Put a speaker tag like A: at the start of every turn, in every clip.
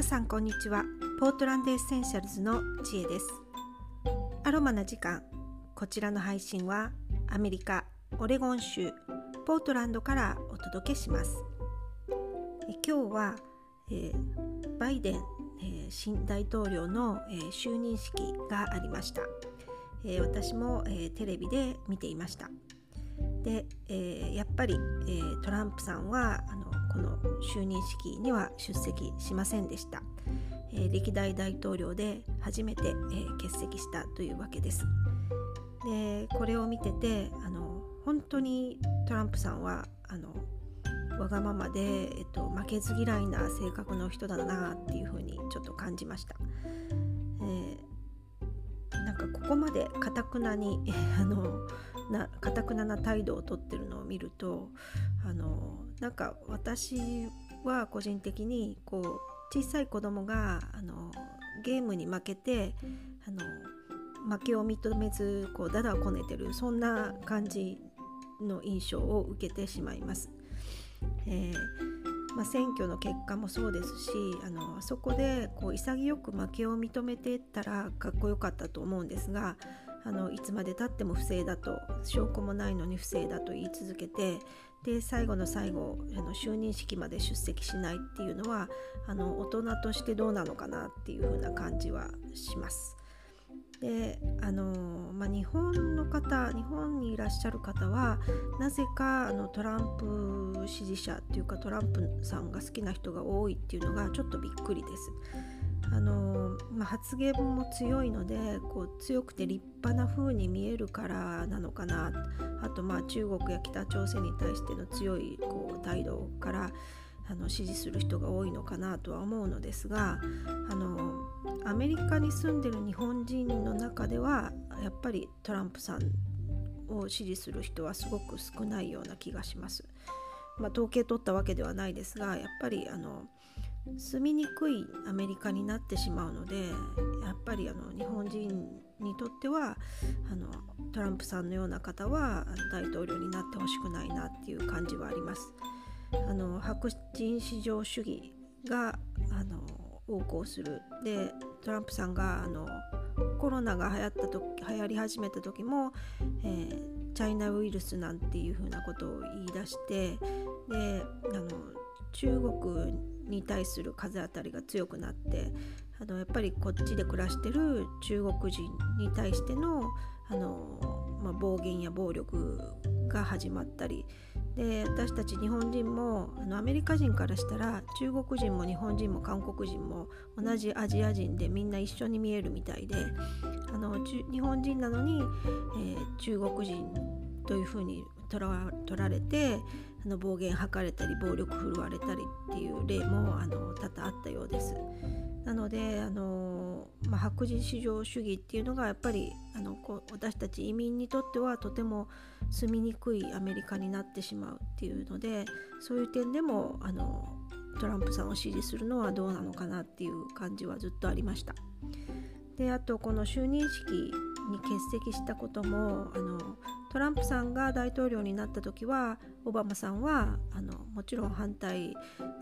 A: 皆さんこんにちは。 Portland Essentials の知恵です。アロマな時間。こちらの配信はアメリカオレゴン州ポートランドからお届けします。え今日は、えー、バイデン、えー、新大統領の、えー、就任式がありました、え私も、えテレビで見ていました。で、えやっぱり、えトランプさんはあのこの就任式には出席しませんでした、えー、歴代大統領で初めて、えー、欠席したというわけです。でこれを見ててあの本当にトランプさんはあのわがままで、えっと、負けず嫌いな性格の人だなっていうふうにちょっと感じました、えー、なんかここまでかたくなに あのなかたくなな態度をとってるのを見るとあのなんか私は個人的にこう小さい子供があのゲームに負けてあの負けを認めずこうダダをこねてるそんな感じの印象を受けてしまいます。えーまあ、選挙の結果もそうですしあのそこでこう潔く負けを認めていったらかっこよかったと思うんですがあのいつまでたっても不正だと証拠もないのに不正だと言い続けてで最後の最後あの就任式まで出席しないっていうのはあの大人としてどうなのかなっていう風な感じはします。であのまあ、日本の方日本にいらっしゃる方はなぜかあのトランプ支持者っていうかトランプさんが好きな人が多いっていうのがちょっとびっくりです。あのまあ、発言も強いのでこう強くて立派な風に見えるからなのかなあとまあ中国や北朝鮮に対しての強いこう態度からあの支持する人が多いのかなとは思うのですがあのアメリカに住んでる日本人の中ではやっぱりトランプさんを支持する人はすごく少ないような気がします。まあ、統計取ったわけではないですがやっぱりあの住みにくいアメリカになってしまうのでやっぱりあの日本人にとってはあのトランプさんのような方は大統領になってほしくないなっていう感じはあります。あの白人至上主義があの横行するでトランプさんがあのコロナが流行った時流行り始めた時も、えー、チャイナウイルスなんていうふうなことを言い出してであの中国に対する風当たりが強くなってあのやっぱりこっちで暮らしてる中国人に対してのあの、まあ、暴言や暴力が始まったりで私たち日本人もあのアメリカ人からしたら中国人も日本人も韓国人も同じアジア人でみんな一緒に見えるみたいであの日本人なのに、えー、中国人というふうに取られてあの暴言吐かれたり暴力振るわれたりっていう例もあの多々あったようです。なのであの、まあ、白人至上主義っていうのがやっぱりあのこ私たち移民にとってはとても住みにくいアメリカになってしまうっていうのでそういう点でもあのトランプさんを支持するのはどうなのかなっていう感じはずっとありました。であとこの就任式に欠席したこともあのトランプさんが大統領になった時はオバマさんはあのもちろん反対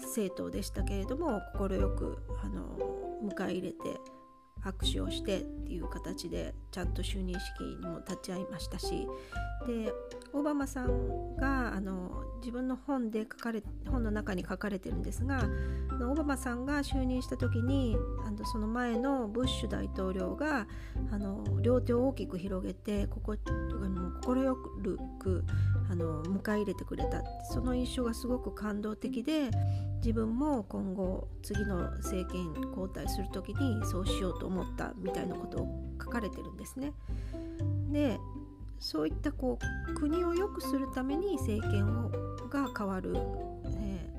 A: 政党でしたけれども快くあの迎え入れて握手をしてっていう形でちゃんと就任式にも立ち会いましたしでオバマさんがあの自分の本で書かれ本の中に書かれてるんですがオバマさんが就任した時にあのその前のブッシュ大統領があの両手を大きく広げてここ快くあの迎え入れてくれたその印象がすごく感動的で自分も今後次の政権交代する時にそうしようと思ったみたいなことを書かれてるんですね。でそういったこう国を良くするために政権をが変わる、え、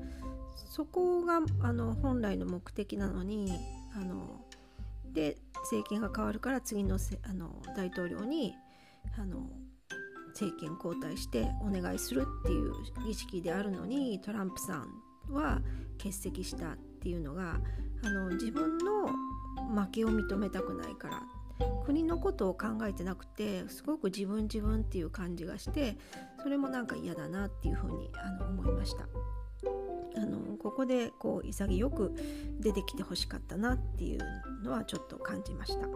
A: そこがあの本来の目的なのにあので政権が変わるから次のせあの大統領にあの政権交代してお願いするっていう儀式であるのにトランプさんは欠席したっていうのがあの自分の負けを認めたくないから国のことを考えてなくてすごく自分自分っていう感じがしてそれもなんか嫌だなっていうふうにあの思いました。あのここでこう潔く出てきてほしかったなっていうのはちょっと感じました。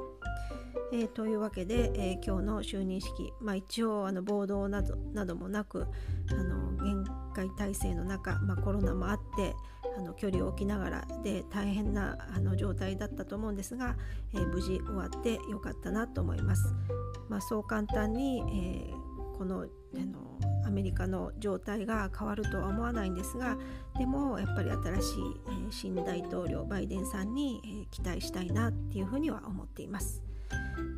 A: えー、というわけで、えー、今日の就任式、まあ、一応あの暴動などなどもなくあの戒態勢の中、まあ、コロナもあってあの距離を置きながらで大変なあの状態だったと思うんですが、えー、無事終わってよかったなと思います。まあ、そう簡単に、えー、このあのアメリカの状態が変わるとは思わないんですがでもやっぱり新しい、えー、新大統領バイデンさんに、えー、期待したいなっていうふうには思っています。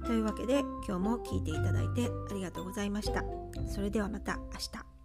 A: というわけで今日も聞いていただいてありがとうございました。それではまた明日。